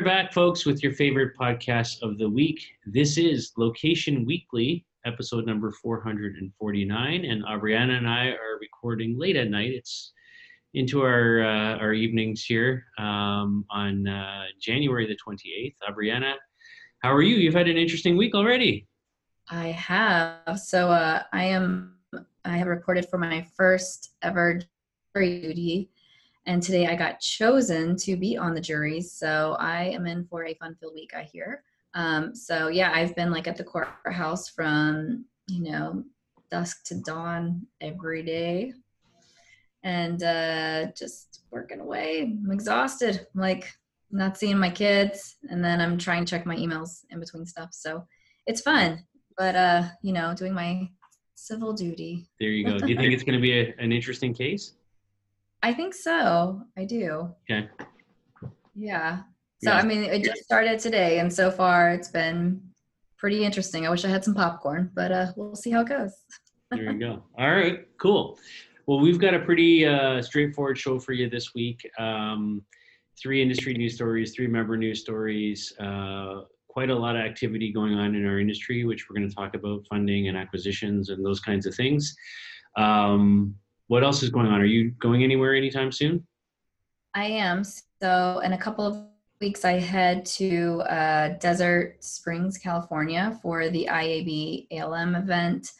Are back, folks, with your favorite podcast of the week. This is Location Weekly, episode number 449, and Aubriana and I are recording late at night. It's into our uh, our evenings here um, on uh, January the 28th. Aubriana, how are you? You've had an interesting week already. I have. So uh, I am. I have reported for my first ever duty and today I got chosen to be on the jury. So I am in for a fun filled week, I hear. Um, so yeah, I've been like at the courthouse from, you know, dusk to dawn every day and uh, just working away. I'm exhausted. I'm like not seeing my kids and then I'm trying to check my emails in between stuff. So it's fun, but uh, you know, doing my civil duty. There you go. Do you think it's going to be a, an interesting case? I think so. I do. Okay. Yeah. So yeah. I mean, it just started today, and so far it's been pretty interesting. I wish I had some popcorn, but uh, we'll see how it goes. there you go. All right. Cool. Well, we've got a pretty uh, straightforward show for you this week. Um, three industry news stories, three member news stories. Uh, quite a lot of activity going on in our industry, which we're going to talk about funding and acquisitions and those kinds of things. Um, what else is going on? Are you going anywhere anytime soon? I am. So in a couple of weeks, I head to uh, Desert Springs, California for the IAB ALM event.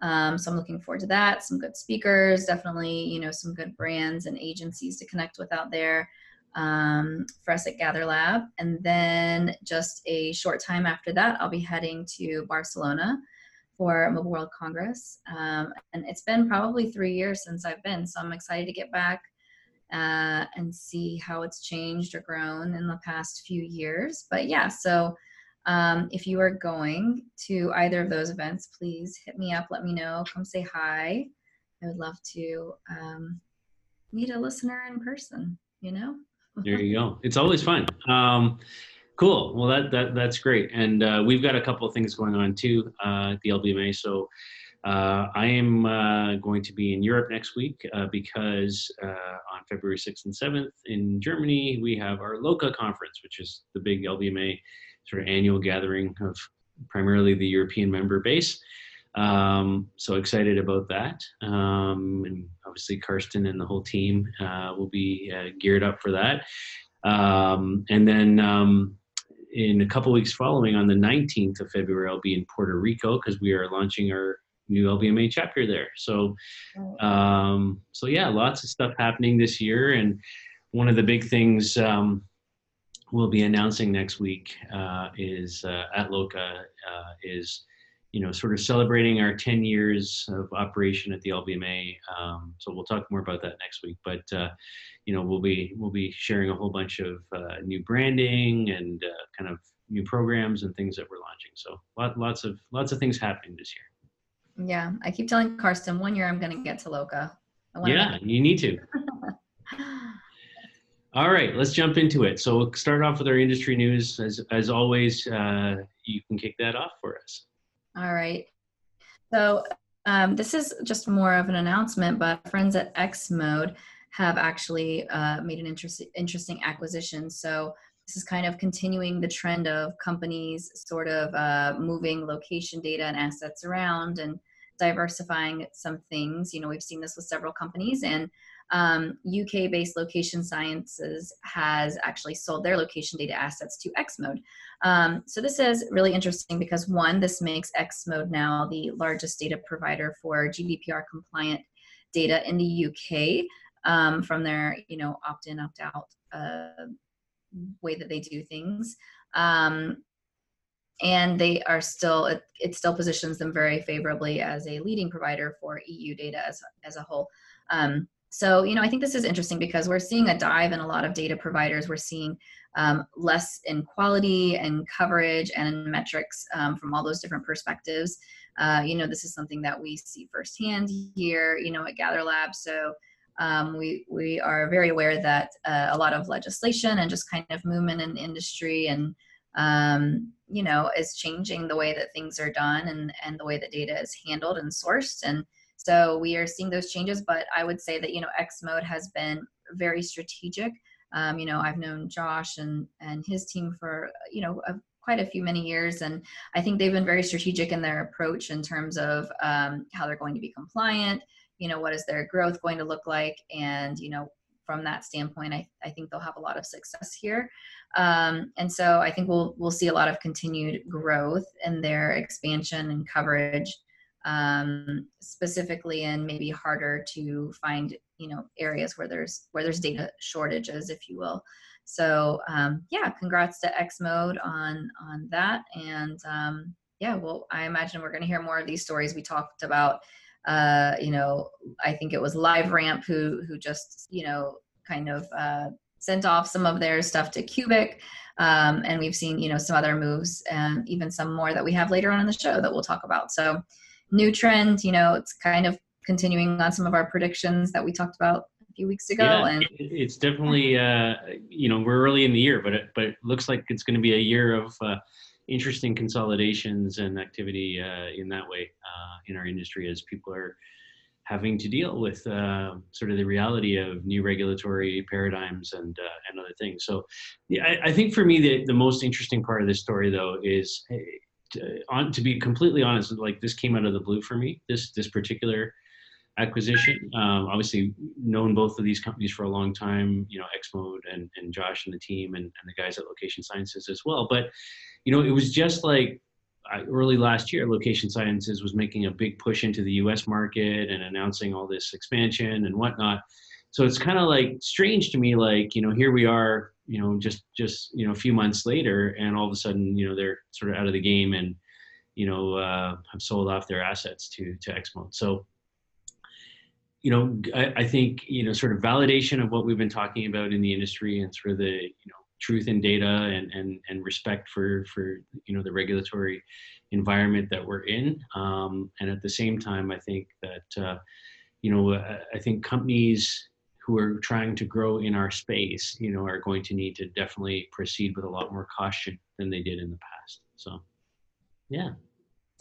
Um, so I'm looking forward to that. Some good speakers, definitely, you know, some good brands and agencies to connect with out there um, for us at Gather Lab. And then just a short time after that, I'll be heading to Barcelona for Mobile World Congress. Um, and it's been probably three years since I've been, so I'm excited to get back uh, and see how it's changed or grown in the past few years. But yeah, so um, if you are going to either of those events, please hit me up, let me know, come say hi. I would love to um, meet a listener in person, you know? there you go. It's always fun. Um, Cool. Well, that, that that's great, and uh, we've got a couple of things going on too uh, at the LBMA. So uh, I am uh, going to be in Europe next week uh, because uh, on February 6th and 7th in Germany we have our LOCA conference, which is the big LBMA sort of annual gathering of primarily the European member base. Um, so excited about that, um, and obviously Karsten and the whole team will be geared up for that. Um, and then um, in a couple weeks following, on the 19th of February, I'll be in Puerto Rico because we are launching our new LBMA chapter there. So, um, so yeah, lots of stuff happening this year, and one of the big things um, we'll be announcing next week uh, is uh, at Loca uh, is you know sort of celebrating our 10 years of operation at the LBMA. Um, so we'll talk more about that next week, but uh, you know we'll be we'll be sharing a whole bunch of uh, new branding and uh, kind of new programs and things that we're launching. So lot, lots of lots of things happening this year. Yeah i keep telling karsten one year i'm going to get to loca yeah you need to. All right let's jump into it. So we'll start off with our industry news. As as always uh, you can kick that off for us all right so um, this is just more of an announcement but friends at x mode have actually uh, made an interest, interesting acquisition. So this is kind of continuing the trend of companies sort of uh, moving location data and assets around and diversifying some things. You know, we've seen this with several companies, and um, UK based Location Sciences has actually sold their location data assets to Xmode. Um, so, this is really interesting because one, this makes Xmode now the largest data provider for GDPR compliant data in the UK um, from their you know opt in opt out uh, way that they do things um, and they are still it, it, still positions them very favorably as a leading provider for eu data as, as a whole um, so you know i think this is interesting because we're seeing a dive in a lot of data providers. We're seeing um, less in quality and coverage and metrics um, from all those different perspectives. Uh, you know this is something that we see firsthand here you know at gather lab. So um, we we are very aware that uh, a lot of legislation and just kind of movement in industry and um, you know is changing the way that things are done and and the way that data is handled and sourced. And so we are seeing those changes but i would say that you know x mode has been very strategic Um, you know, I've known Josh and and his team for you know a, quite a few many years, and I think they've been very strategic in their approach in terms of um, how they're going to be compliant. You know, what is their growth going to look like, and you know, from that standpoint, I, I think they'll have a lot of success here. Um, and so I think we'll we'll see a lot of continued growth in their expansion and coverage, um, specifically in maybe harder to find you know areas where there's where there's data shortages, if you will. So um, yeah, congrats to x mode on on that, and um, yeah, well, I imagine we're going to hear more of these stories we talked about uh, you know, I think it was LiveRamp who who just you know kind of uh, sent off some of their stuff to Cuebiq, um, and we've seen you know some other moves and even some more that we have later on in the show that we'll talk about. So, new trend, you know, it's kind of continuing on some of our predictions that we talked about a few weeks ago. Yeah, and it's definitely uh, you know we're early in the year, but it, but it looks like it's going to be a year of uh, interesting consolidations and activity uh, in that way uh, in our industry as people are having to deal with uh, sort of the reality of new regulatory paradigms and uh, and other things. So, yeah, I, I, think for me the the most interesting part of this story though is. To, on, to be completely honest, like this came out of the blue for me. This this particular acquisition. Um, obviously, known both of these companies for a long time. You know, Xmode and and Josh and the team and, and the guys at Location Sciences as well. But you know, it was just like early last year, Location Sciences was making a big push into the U.S. market and announcing all this expansion and whatnot. So it's kind of like strange to me, like you know, here we are, you know, just just you know, a few months later, and all of a sudden, you know, they're sort of out of the game and you know uh, have sold off their assets to to Xmode. So you know, I, I think you know, sort of validation of what we've been talking about in the industry and sort of the you know truth in data and, and, and respect for, for, you know, the regulatory environment that we're in. Um, and at the same time, I think that, uh, you know, I, I think companies who are trying to grow in our space, you know, are going to need to definitely proceed with a lot more caution than they did in the past. So, yeah.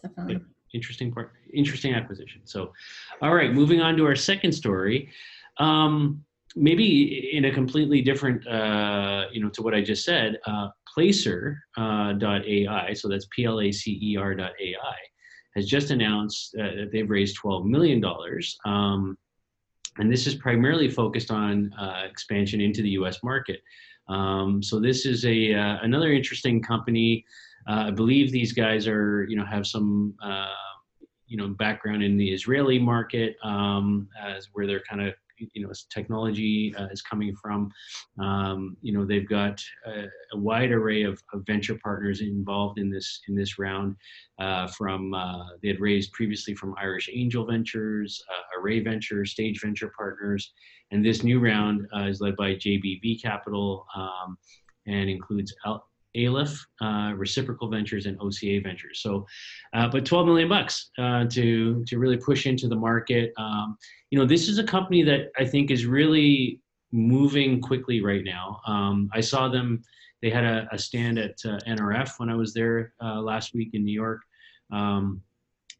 Definitely. Interesting part, interesting acquisition. So, all right, moving on to our second story. Um, maybe in a completely different, uh, you know, to what I just said, uh, Placer.ai, uh, so that's P-L-A-C-E-R.ai, has just announced uh, that they've raised $12 million. Um, and this is primarily focused on uh, expansion into the U.S. market. Um, so this is a uh, another interesting company. I believe these guys are, you know, have some you know background in the Israeli market um, as where they're kind of you know technology uh, is coming from. Um, you know they've got a, a wide array of, of, venture partners involved in this in this round. Uh, from uh, they had raised previously from Irish Angel Ventures, uh, Array Ventures, Stage Venture Partners, and this new round uh, is led by JBV Capital um, and includes Aleph, uh, Reciprocal Ventures, and OCA Ventures. So, uh, but 12 million bucks uh, to to really push into the market. Um, you know, this is a company that I think is really moving quickly right now. Um, I saw them; they had a, a stand at uh, NRF when I was there uh, last week in New York. Um,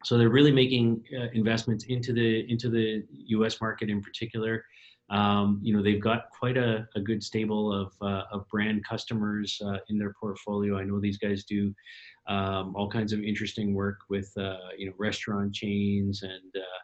so they're really making uh, investments into the into the U.S. market in particular. Um, you know, they've got quite a, a good stable of, uh, of brand customers uh, in their portfolio. I know these guys do um, all kinds of interesting work with, uh, you know, restaurant chains and, uh,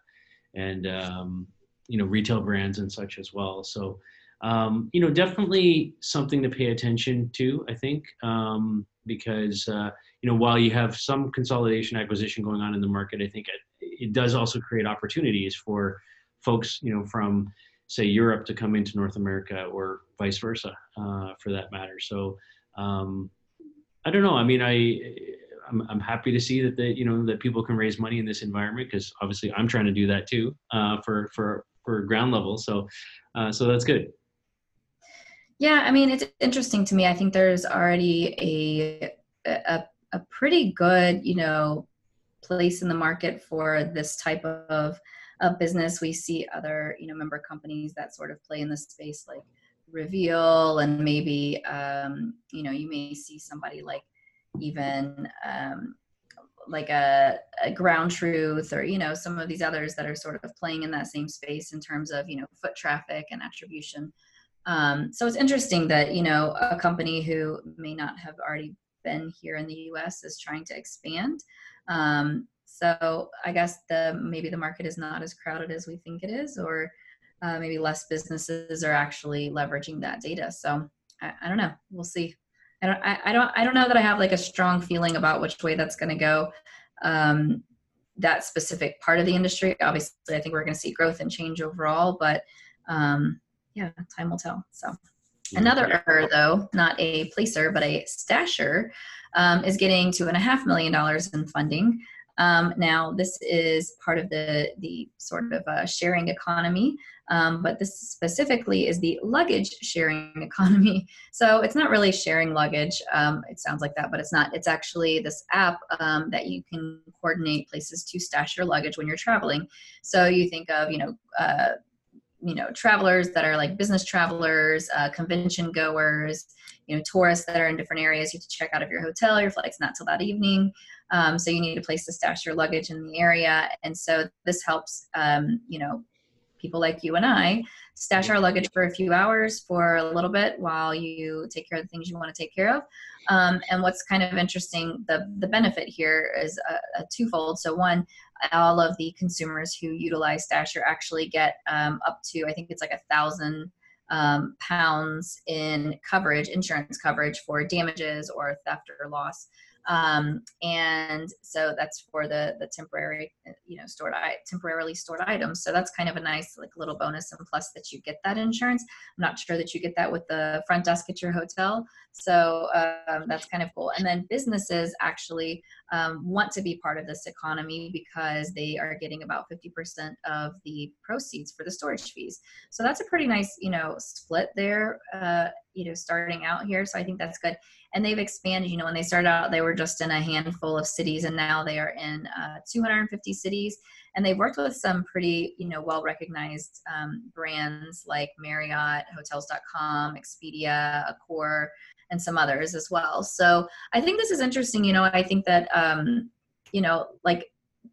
and um, you know, retail brands and such as well. So, um, you know, definitely something to pay attention to, I think, um, because, uh, you know, while you have some consolidation acquisition going on in the market, I think it, it does also create opportunities for folks, you know, from, say Europe to come into North America or vice versa uh, for that matter. So um, I don't know. I mean, I I'm, I'm, happy to see that the you know that people can raise money in this environment because obviously I'm trying to do that too uh, for for for ground level. So uh, so that's good. Yeah, I mean it's interesting to me. I think there's already a a, a pretty good you know place in the market for this type of of business. We see other, you know, member companies that sort of play in the space like Reveal, and maybe, um, you know, you may see somebody like even um, like a, a, ground truth or you know some of these others that are sort of playing in that same space in terms of you know foot traffic and attribution Um, so it's interesting that you know a company who may not have already been here in the U.S. is trying to expand. Um, so I guess the maybe the market is not as crowded as we think it is, or uh, maybe less businesses are actually leveraging that data. So I, I don't know. We'll see. I don't. I, I, don't. I don't know that I have like a strong feeling about which way that's going to go. Um, that specific part of the industry. Obviously, I think we're going to see growth and change overall, but um, yeah, time will tell. So another er, though, not a placer, but a stasher, um, is getting two and a half million dollars in funding. Um, now, this is part of the the sort of uh, sharing economy, um, but this specifically is the luggage sharing economy. So it's not really sharing luggage. Um, it sounds like that, but it's not. It's actually this app um, that you can coordinate places to stash your luggage when you're traveling. So you think of you know. Uh, you know travelers that are like business travelers uh, convention goers you know tourists that are in different areas you have to check out of your hotel your flight's not till that evening um, so you need a place to stash your luggage in the area. And so this helps um, you know people like you and i stash our luggage for a few hours for a little bit while you take care of the things you want to take care of. Um, and what's kind of interesting the the benefit here is a, a twofold. So one all of the consumers who utilize stasher actually get um, up to i think it's like a thousand um, pounds in coverage insurance coverage for damages or theft or loss um, and so that's for the the temporary you know stored temporarily stored items. So that's kind of a nice like little bonus and plus that you get that insurance. I'm not sure that you get that with the front desk at your hotel. So um, that's kind of cool. And then businesses actually um, want to be part of this economy because they are getting about 50% of the proceeds for the storage fees. So that's a pretty nice you know split there uh, you know starting out here. So i think that's good and they've expanded you know when they started out they were just in a handful of cities and now they are in uh, 250 cities. And they've worked with some pretty you know well recognized um, brands like marriott hotels.com expedia accor and some others as well. So i think this is interesting you know i think that um, you know like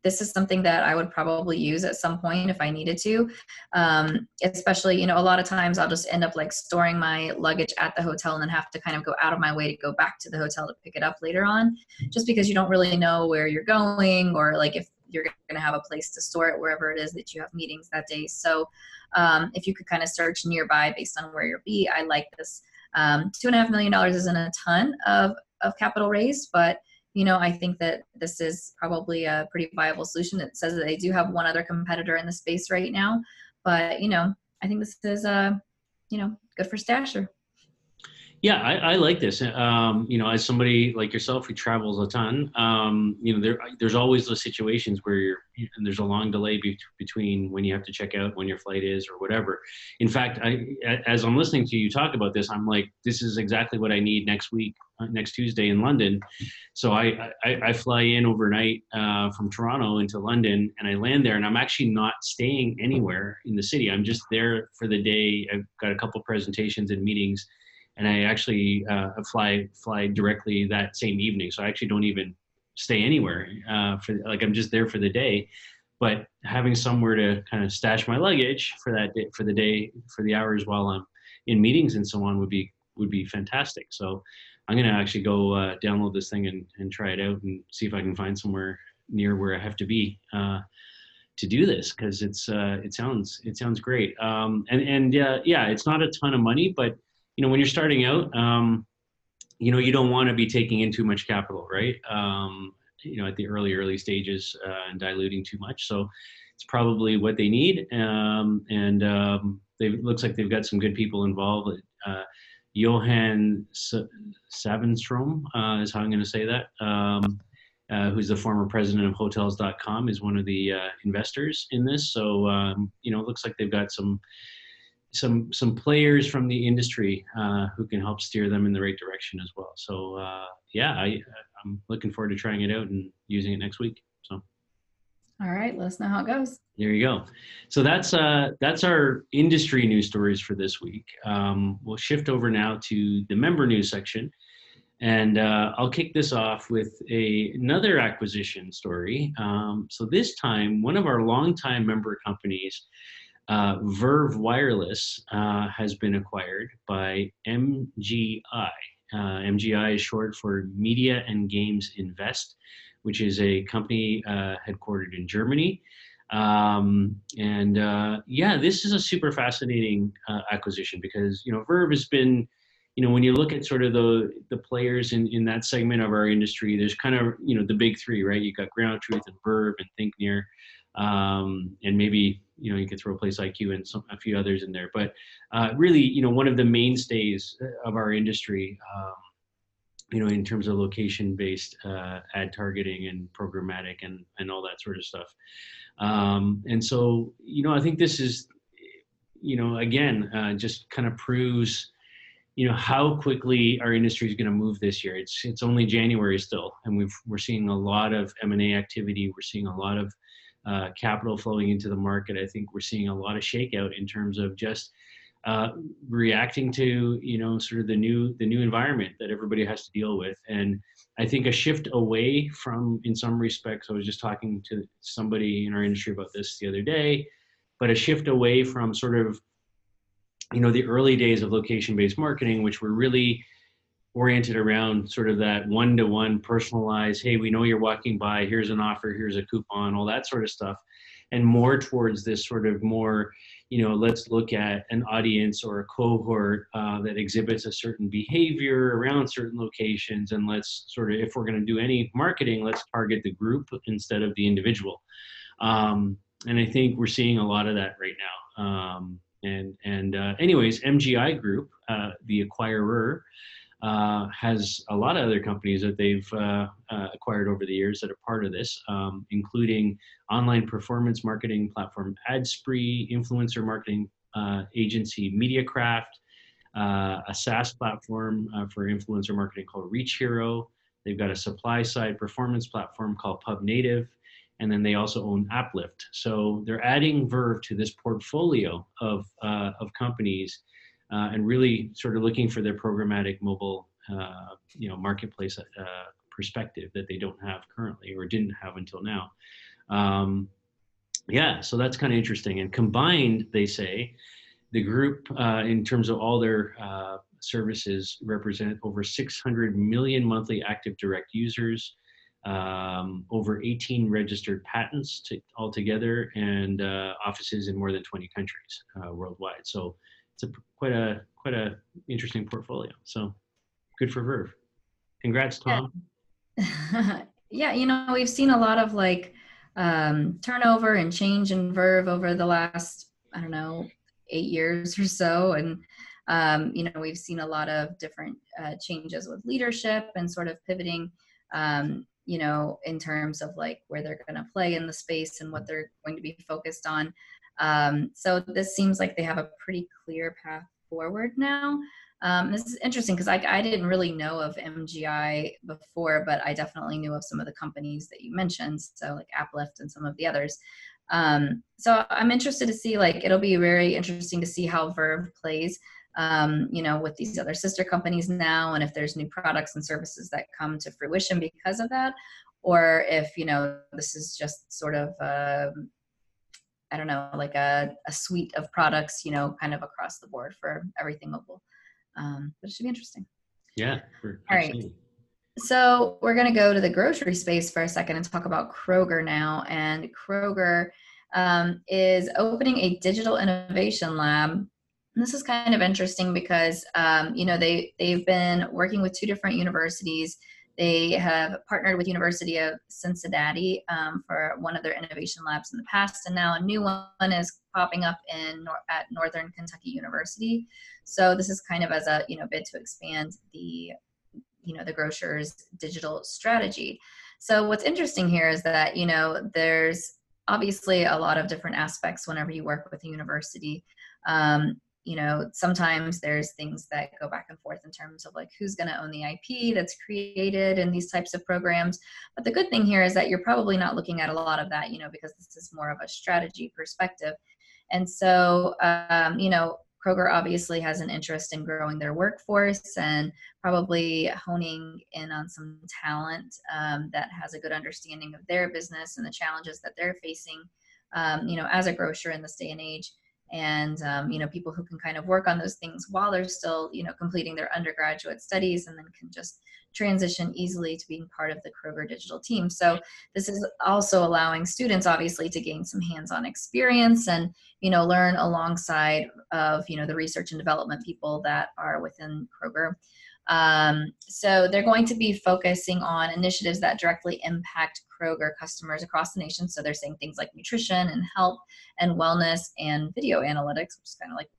this is something that I would probably use at some point if I needed to. Um, especially, you know, a lot of times I'll just end up like storing my luggage at the hotel and then have to kind of go out of my way to go back to the hotel to pick it up later on, just because you don't really know where you're going or like if you're going to have a place to store it wherever it is that you have meetings that day. So um, if you could kind of search nearby based on where you'll be, I like this. Um, two and a half million dollars isn't a ton of, of capital raised, but you know, I think that this is probably a pretty viable solution. It says that they do have one other competitor in the space right now, but you know, I think this is uh, you know, good for Stasher. Yeah, I, I like this. Um, you know, as somebody like yourself who travels a ton, um, you know, there there's always those situations where you're and there's a long delay be- between when you have to check out, when your flight is, or whatever. In fact, I, as I'm listening to you talk about this, I'm like, this is exactly what I need next week, uh, next Tuesday in London. So I I, I fly in overnight uh, from Toronto into London, and I land there, and I'm actually not staying anywhere in the city. I'm just there for the day. I've got a couple presentations and meetings and I actually uh, fly fly directly that same evening. So I actually don't even stay anywhere uh, for like I'm just there for the day. But having somewhere to kind of stash my luggage for that day, for the day for the hours while I'm in meetings and so on would be would be fantastic. So I'm gonna actually go uh, download this thing and, and try it out and see if I can find somewhere near where I have to be uh, to do this because it's uh, it sounds it sounds great. Um, and and yeah, it's not a ton of money, but you know, when you're starting out, um, you know, you don't want to be taking in too much capital, right? Um, you know, at the early, early stages uh, and diluting too much. So it's probably what they need. Um, and um, it looks like they've got some good people involved. Uh, Johan Savenstrom uh, is how I'm going to say that. Um, uh, who's the former president of Hotels.com, is one of the uh, investors in this. So um, you know, it looks like they've got some some some players from the industry uh, who can help steer them in the right direction as well. So uh, yeah, I I'm looking forward to trying it out and using it next week. So. All right, let us know how it goes. There you go. So that's uh that's our industry news stories for this week. Um, we'll shift over now to the member news section, and uh, I'll kick this off with a another acquisition story. Um, so this time, one of our longtime member companies uh, Verve Wireless uh, has been acquired by MGI. Uh, MGI is short for Media and Games Invest, which is a company uh, headquartered in Germany. Um, and uh, yeah, this is a super fascinating acquisition because you know Verve has been you know, when you look at sort of the the players in, in that segment of our industry, there's kind of you know the big three, right? You got Ground Truth and Verve and ThinkNear, um, and maybe you know you could throw PlaceIQ and some, a few others in there. But uh, really, you know, one of the mainstays of our industry, um, you know, in terms of location-based uh, ad targeting and programmatic and and all that sort of stuff. Um, and so, you know, I think this is, you know, again, uh, just kind of proves you know how quickly our industry is going to move this year. It's it's only January still, and we've we're seeing a lot of M and A activity. We're seeing a lot of uh, capital flowing into the market. I think we're seeing a lot of shakeout in terms of just uh, reacting to you know sort of the new the new environment that everybody has to deal with. And I think a shift away from, in some respects, I was just talking to somebody in our industry about this the other day, but a shift away from sort of you know the early days of location based marketing which were really oriented around sort of that one to one personalized hey we know you're walking by. Here's an offer. Here's a coupon all that sort of stuff. And more towards this sort of more you know let's look at an audience or a cohort uh, that exhibits a certain behavior around certain locations and let's sort of if we're going to do any marketing let's target the group instead of the individual. Um, and i think we're seeing a lot of that right now. Um, and and uh, anyways, MGI Group, uh, the acquirer, uh, has a lot of other companies that they've uh, uh, acquired over the years that are part of this, um, including online performance marketing platform AdSpree, influencer marketing uh, agency Mediakraft, a SaaS platform for influencer marketing called Reach Hero. They've got a supply side performance platform called PubNative and then they also own AppLift. So they're adding Verve to this portfolio of, uh, of companies uh, and really sort of looking for their programmatic mobile uh, you know, marketplace uh, perspective that they don't have currently or didn't have until now. Um, yeah, so that's kind of interesting. And combined, they say, the group, uh, in terms of all their uh, services, represent over 600 million monthly active direct users, um, over 18 registered patents to, altogether and uh, offices in more than 20 countries uh, worldwide. So it's a quite a quite a interesting portfolio. So good for Verve. Congrats, Tom. Yeah, yeah you know we've seen a lot of like um, turnover and change in Verve over the last I don't know eight years or so, and um, you know we've seen a lot of different uh, changes with leadership and sort of pivoting um, you know, in terms of like where they're going to play in the space and what they're going to be focused on. Um, so this seems like they have a pretty clear path forward now. Um, this is interesting because I, I didn't really know of MGI before, but I definitely knew of some of the companies that you mentioned, so like AppLift and some of the others. Um, so I'm interested to see, like, it'll be very interesting to see how Verve plays um, you know, with these other sister companies now, and if there's new products and services that come to fruition because of that, or if you know this is just sort of um, I don't know, like a, a suite of products, you know, kind of across the board for everything mobile. Um, but it should be interesting. Yeah. All right. So we're going to go to the grocery space for a second and talk about Kroger now. And Kroger um, is opening a digital innovation lab this is kind of interesting because um, you know they they've been working with two different universities. They have partnered with University of Cincinnati um, for one of their innovation labs in the past, and now a new one is popping up in at Northern Kentucky University. So this is kind of as a you know bid to expand the you know the grocers digital strategy. So what's interesting here is that you know there's obviously a lot of different aspects whenever you work with a university. Um, you know sometimes there's things that go back and forth in terms of like who's going to own the ip that's created in these types of programs. But the good thing here is that you're probably not looking at a lot of that you know because this is more of a strategy perspective. And so um, you know kroger obviously has an interest in growing their workforce and probably honing in on some talent um, that has a good understanding of their business and the challenges that they're facing um, you know as a grocer in this day and age and um, you know people who can kind of work on those things while they're still you know completing their undergraduate studies and then can just transition easily to being part of the kroger digital team. So this is also allowing students obviously to gain some hands-on experience and you know learn alongside of you know the research and development people that are within kroger. Um, so they're going to be focusing on initiatives that directly impact Kroger customers across the nation. So they're saying things like nutrition and health and wellness and video analytics, which is kind of like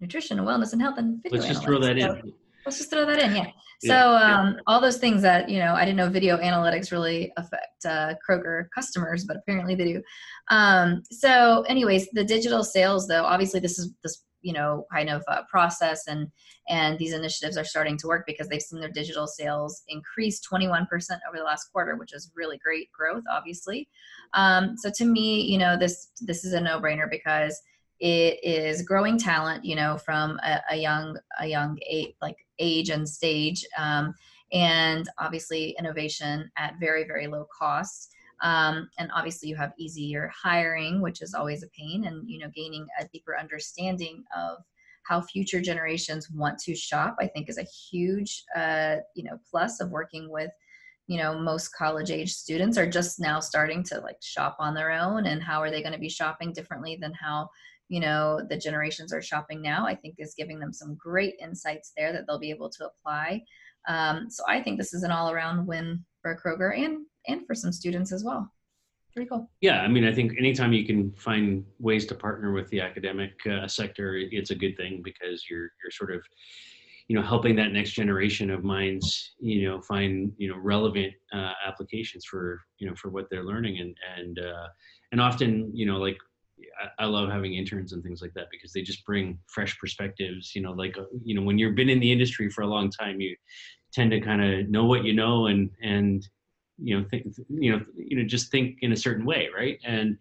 nutrition and wellness and health and video Let's just throw that So in. let's just throw that in, yeah. So Yeah, um, all those things that you know, I didn't know video analytics really affect uh, Kroger customers, but apparently they do. Um, so, anyways, the digital sales, though, obviously this is this you know kind of uh, process and and these initiatives are starting to work because they've seen their digital sales increase 21% over the last quarter which is really great growth obviously. Um, so to me you know this this is a no-brainer because it is growing talent you know from a, a young a young age like age and stage um, and obviously innovation at very very low cost um, and obviously you have easier hiring which is always a pain and you know gaining a deeper understanding of how future generations want to shop i think is a huge uh, you know plus of working with you know most college age students are just now starting to like shop on their own and how are they going to be shopping differently than how you know the generations are shopping now i think is giving them some great insights there that they'll be able to apply. Um, so i think this is an all around win for kroger and and for some students as well pretty cool Yeah, I mean, I think anytime you can find ways to partner with the academic uh, sector, it's a good thing because you're you're sort of, you know, helping that next generation of minds, you know, find you know relevant uh, applications for you know for what they're learning and and uh, and often you know like I, I love having interns and things like that because they just bring fresh perspectives. You know, like uh, you know when you've been in the industry for a long time, you tend to kind of know what you know and and you know think you know you know just think in a certain way right and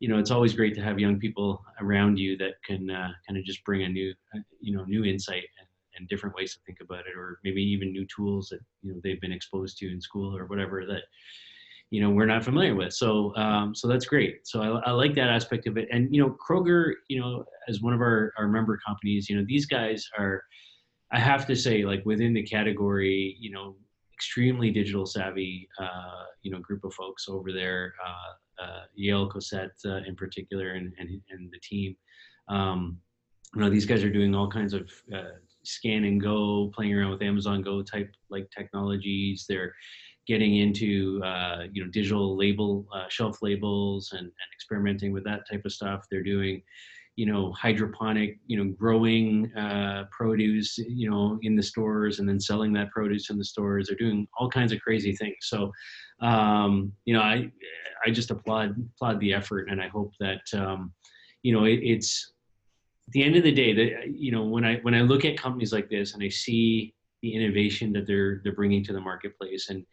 you know it's always great to have young people around you that can uh, kind of just bring a new uh, you know new insight and, and different ways to think about it or maybe even new tools that you know they've been exposed to in school or whatever that you know we're not familiar with so um, so that's great so I, I like that aspect of it and you know kroger you know as one of our, our member companies you know these guys are i have to say like within the category you know extremely digital savvy, uh, you know, group of folks over there. Uh, uh, Yael Cosset uh, in particular, and, and and the team. Um, you know, these guys are doing all kinds of uh, scan and go, playing around with Amazon Go type like technologies. They're getting into uh, you know digital label shelf labels and, and experimenting with that type of stuff. They're doing you know hydroponic you know growing uh, produce you know in the stores and then selling that produce in the stores. They're doing all kinds of crazy things. So um, you know i i just applaud applaud the effort and i hope that um, you know it, it's at the end of the day that you know when i when i look at companies like this and i see the innovation that they're they're bringing to the marketplace and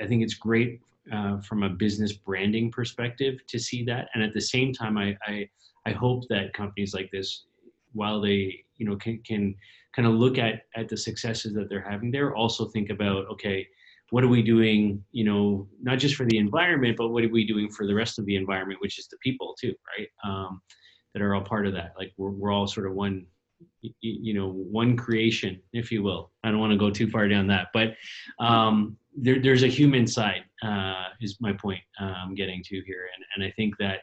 i think it's great uh, from a business branding perspective to see that and at the same time i, I I hope that companies like this, while they you know can, can kind of look at at the successes that they're having there, also think about okay, what are we doing? You know, not just for the environment, but what are we doing for the rest of the environment, which is the people too, right? Um, that are all part of that. Like we're we're all sort of one you know one creation if you will i don't want to go too far down that but um, there, there's a human side uh, is my point uh, i'm getting to here and, and i think that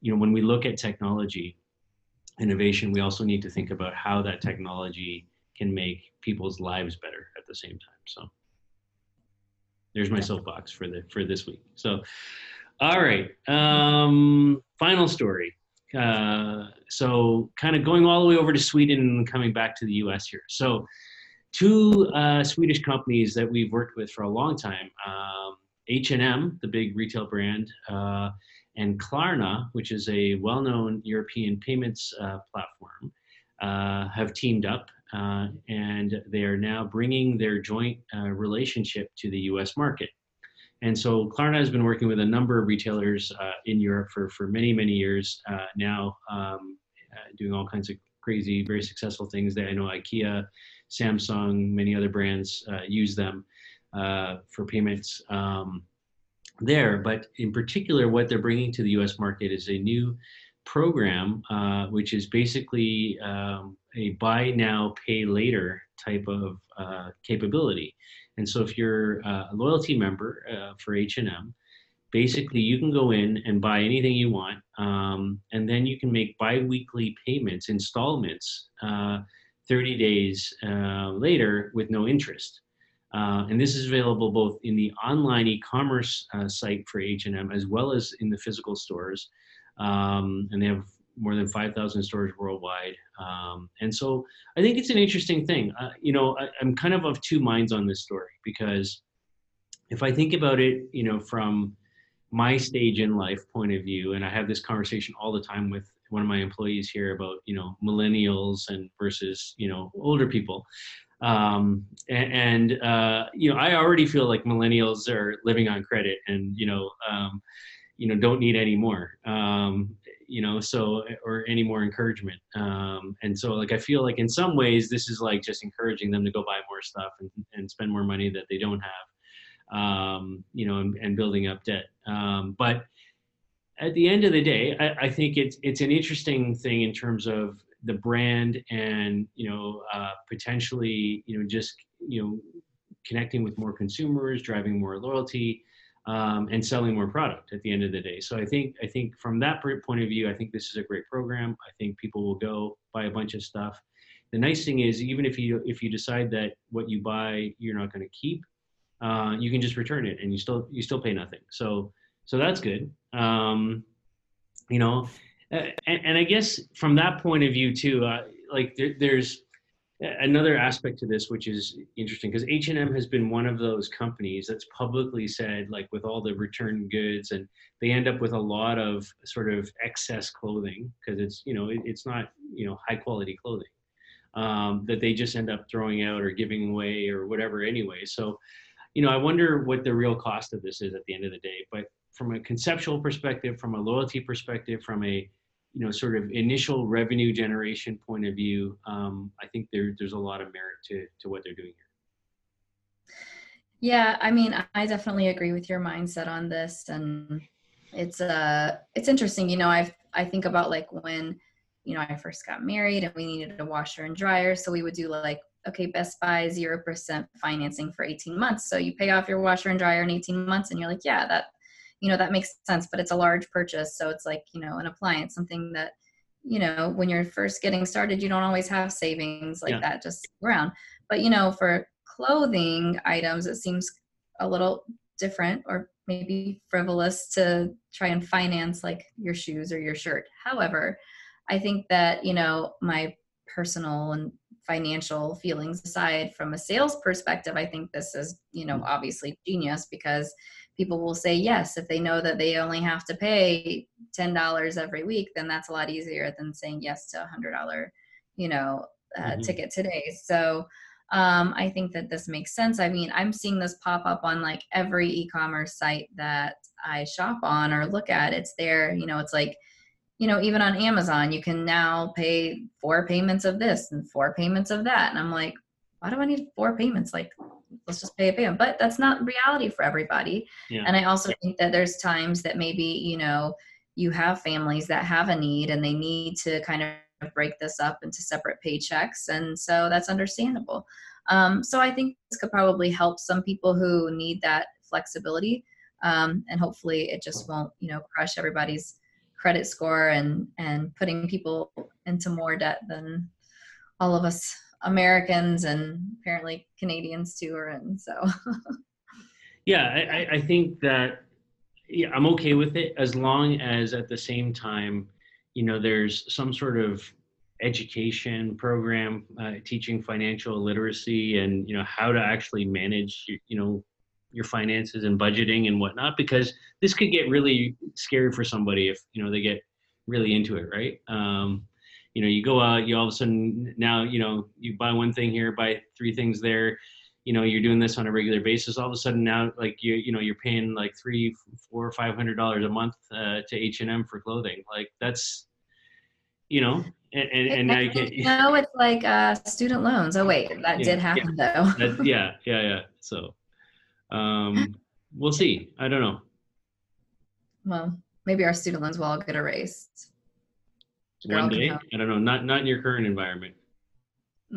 you know, when we look at technology innovation, we also need to think about how that technology can make people's lives better at the same time. So there's my soapbox for the for this week. So, all right, um, final story. Uh, so, kind of going all the way over to Sweden and coming back to the U.S. here. So, two uh, Swedish companies that we've worked with for a long time. Um, H&M, the big retail brand, uh, and Klarna, which is a well-known European payments uh, platform, uh, have teamed up, and they are now bringing their joint relationship to the U.S. market. And so Klarna has been working with a number of retailers uh, in Europe for, for many, many years uh, now, um, doing all kinds of crazy, very successful things. That I know IKEA, Samsung, many other brands use them for payments. Um, there. But in particular, what they're bringing to the US market is a new program, uh, which is basically um, a buy now, pay later type of uh, capability. And so if you're uh, a loyalty member uh, for H&M, basically you can go in and buy anything you want, um, and then you can make biweekly payments, installments, uh, 30 days later with no interest. Uh, and this is available both in the online e-commerce uh, site for H&M as well as in the physical stores. Um, and they have more than 5,000 stores worldwide. Um, and so I think it's an interesting thing. Uh, you know, I, I'm kind of of two minds on this story because if I think about it, you know, from my stage in life point of view, and I have this conversation all the time with one of my employees here about, you know, millennials and versus, you know, older people um, and, and uh, you know i already feel like millennials are living on credit and you know um, you know don't need any more um, you know so or any more encouragement. Um, and so like i feel like in some ways this is like just encouraging them to go buy more stuff and, and spend more money that they don't have um, you know and, and, building up debt. Um, but at the end of the day I, I think it's it's an interesting thing in terms of the brand and you know uh, potentially you know just you know connecting with more consumers driving more loyalty um, and selling more product at the end of the day. So i think i think from that point of view i think this is a great program. I think people will go buy a bunch of stuff. The nice thing is even if you if you decide that what you buy you're not going to keep uh, you can just return it and you still you still pay nothing. So so that's good. Um, you know and, and, I guess from that point of view too, uh, like there, there's another aspect to this which is interesting because H&M has been one of those companies that's publicly said like with all the return goods and they end up with a lot of sort of excess clothing because it's you know it, it's not you know high quality clothing um, that they just end up throwing out or giving away or whatever anyway. So you know I wonder what the real cost of this is at the end of the day. But from a conceptual perspective from a loyalty perspective from a you know, sort of initial revenue generation point of view, um, I think there, there's a lot of merit to, to what they're doing here. Yeah, I mean, I definitely agree with your mindset on this, and it's uh, it's interesting. You know, I I think about like when, you know, I first got married and we needed a washer and dryer, so we would do like, okay, Best Buy zero percent financing for eighteen months. So you pay off your washer and dryer in eighteen months, and you're like, yeah, that you know that makes sense but it's a large purchase so it's like you know an appliance something that you know when you're first getting started you don't always have savings like yeah. that just around. But you know for clothing items it seems a little different or maybe frivolous to try and finance like your shoes or your shirt. However i think that you know my personal and financial feelings aside from a sales perspective i think this is you know mm. obviously genius because people will say yes. If they know that they only have to pay $10 every week then that's a lot easier than saying yes to a $100 you know uh, mm-hmm. ticket today. So um, i think that this makes sense. I mean i'm seeing this pop up on like every e-commerce site that i shop on or look at. It's there you know it's like you know even on amazon you can now pay four payments of this and four payments of that. And i'm like why do i need four payments? Like let's just pay a payment. But that's not reality for everybody. Yeah. And I also think that there's times that maybe, you know, you have families that have a need and they need to kind of break this up into separate paychecks. And so that's understandable. Um, so I think this could probably help some people who need that flexibility. Um, and hopefully it just won't, you know, crush everybody's credit score and, and putting people into more debt than all of us Americans and apparently Canadians too are in. So. yeah, I, I think that yeah, I'm okay with it as long as at the same time, you know, there's some sort of education program uh, teaching financial literacy and you know how to actually manage you know your finances and budgeting and whatnot because this could get really scary for somebody if you know they get really into it right um, you know you go out you all of a sudden now you know you buy one thing here buy three things there you know you're doing this on a regular basis. All of a sudden now like you you know you're paying like three four five hundred dollars a month uh, to h&m for clothing. Like that's you know and, and, and now you can't no it's like uh student loans. Oh wait that yeah, did happen yeah. though. That, yeah yeah yeah. So um we'll see. I don't know. Well maybe our student loans will all get erased Girl One day? I don't know. Not not in your current environment.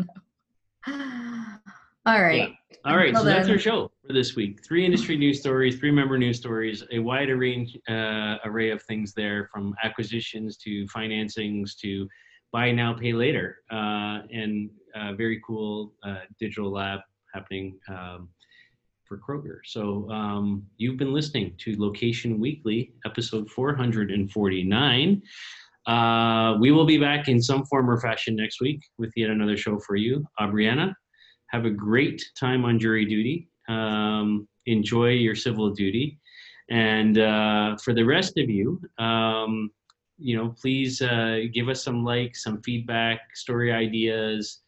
All right. All right, Until so that's our show for this week. Three industry news stories, three member news stories, a wide range uh, array of things there, from acquisitions to financings to buy now, pay later, uh, and uh, very cool uh, digital lab happening um, for Kroger. So um, you've been listening to Location Weekly, episode 449. Uh, we will be back in some form or fashion next week with yet another show for you. Aubriana, have a great time on jury duty. Um, enjoy your civil duty. And uh, for the rest of you, um, you know, please uh, give us some likes, some feedback, story ideas.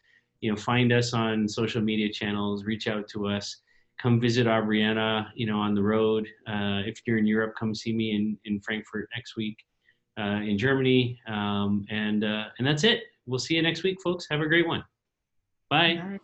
You know, find us on social media channels, reach out to us. Come visit Aubriana, you know, on the road. Uh, if you're in Europe, come see me in, in Frankfurt next week, uh, uh, in Germany. Um, and, uh, and that's it. We'll see you next week, folks. Have a great one. Bye.